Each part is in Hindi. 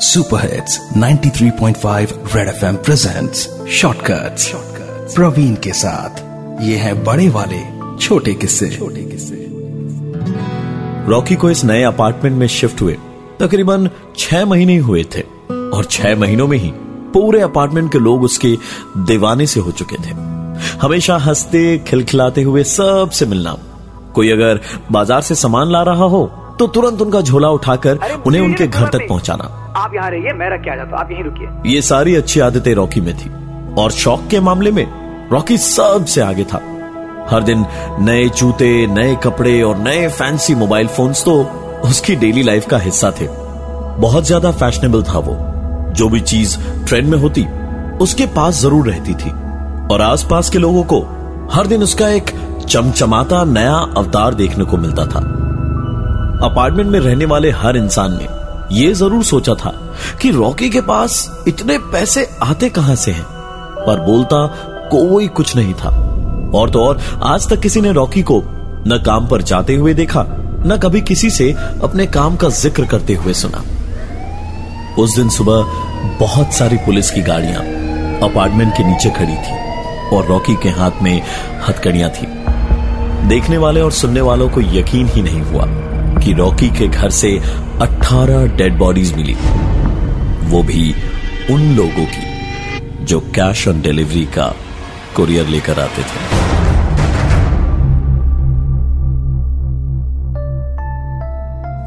Super hits 93.5 red FM presents shortcuts Praveen के साथ। ये है बड़े वाले, छोटे किस्से। छोटे किस्से रॉकी को इस नए अपार्टमेंट में शिफ्ट हुए। तकरीबन छह महीने हुए थे। और छह महीनों में ही पूरे अपार्टमेंट के लोग उसके दीवाने से हो चुके थे। हमेशा हँसते, खिलखिलाते हुए सबसे मिलना। कोई अगर बाज़ार से सामान ला रहा हो तो तुरंत उनका झोला उठाकर उन्हें उनके घर तक पहुंचाना। आप यहाँ रहिए मैं रख के आ जाता हूँ। आप यहीं रुकिए। ये सारी अच्छी आदतें रॉकी में थी। और शौक के मामले में रॉकी सबसे आगे था। हर दिन नए जूते नए कपड़े और नए फैंसी मोबाइल फोन्स तो उसकी डेली लाइफ का हिस्सा थे। बहुत ज़्यादा फैशनेबल था वो। जो भी चीज़ ट्रेंड में होती उसके पास ज़रूर रहती थी। और आसपास के लोगों को हर दिन उसका एक चमचमाता नया अवतार देखने को मिलता था। अपार्टमेंट में रहने वाले हर इंसान ने यह ज़रूर सोचा था कि रॉकी के पास इतने पैसे आते कहाँ से हैं, पर बोलता कोई कुछ नहीं था। और तो और, आज तक किसी ने रॉकी को न काम पर जाते हुए देखा, न कभी किसी से अपने काम का ज़िक्र करते हुए सुना। उस दिन सुबह बहुत सारी पुलिस की गाड़ियाँ अपार्टमेंट के नीचे खड़ी थी और रॉकी के हाथ में हथकड़ियाँ थी। देखने वाले और सुनने वालों को यकीन ही नहीं हुआ कि रॉकी के घर से 18 डेड बॉडीज मिली। वो भी उन लोगों की जो कैश ऑन डिलीवरी का कुरियर लेकर आते थे।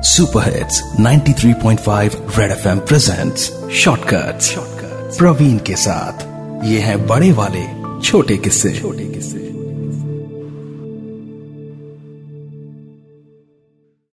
Super hits 93.5 red FM presents shortcuts Praveen के साथ। ये है बड़े वाले छोटे किस्से। छोटे किस्से।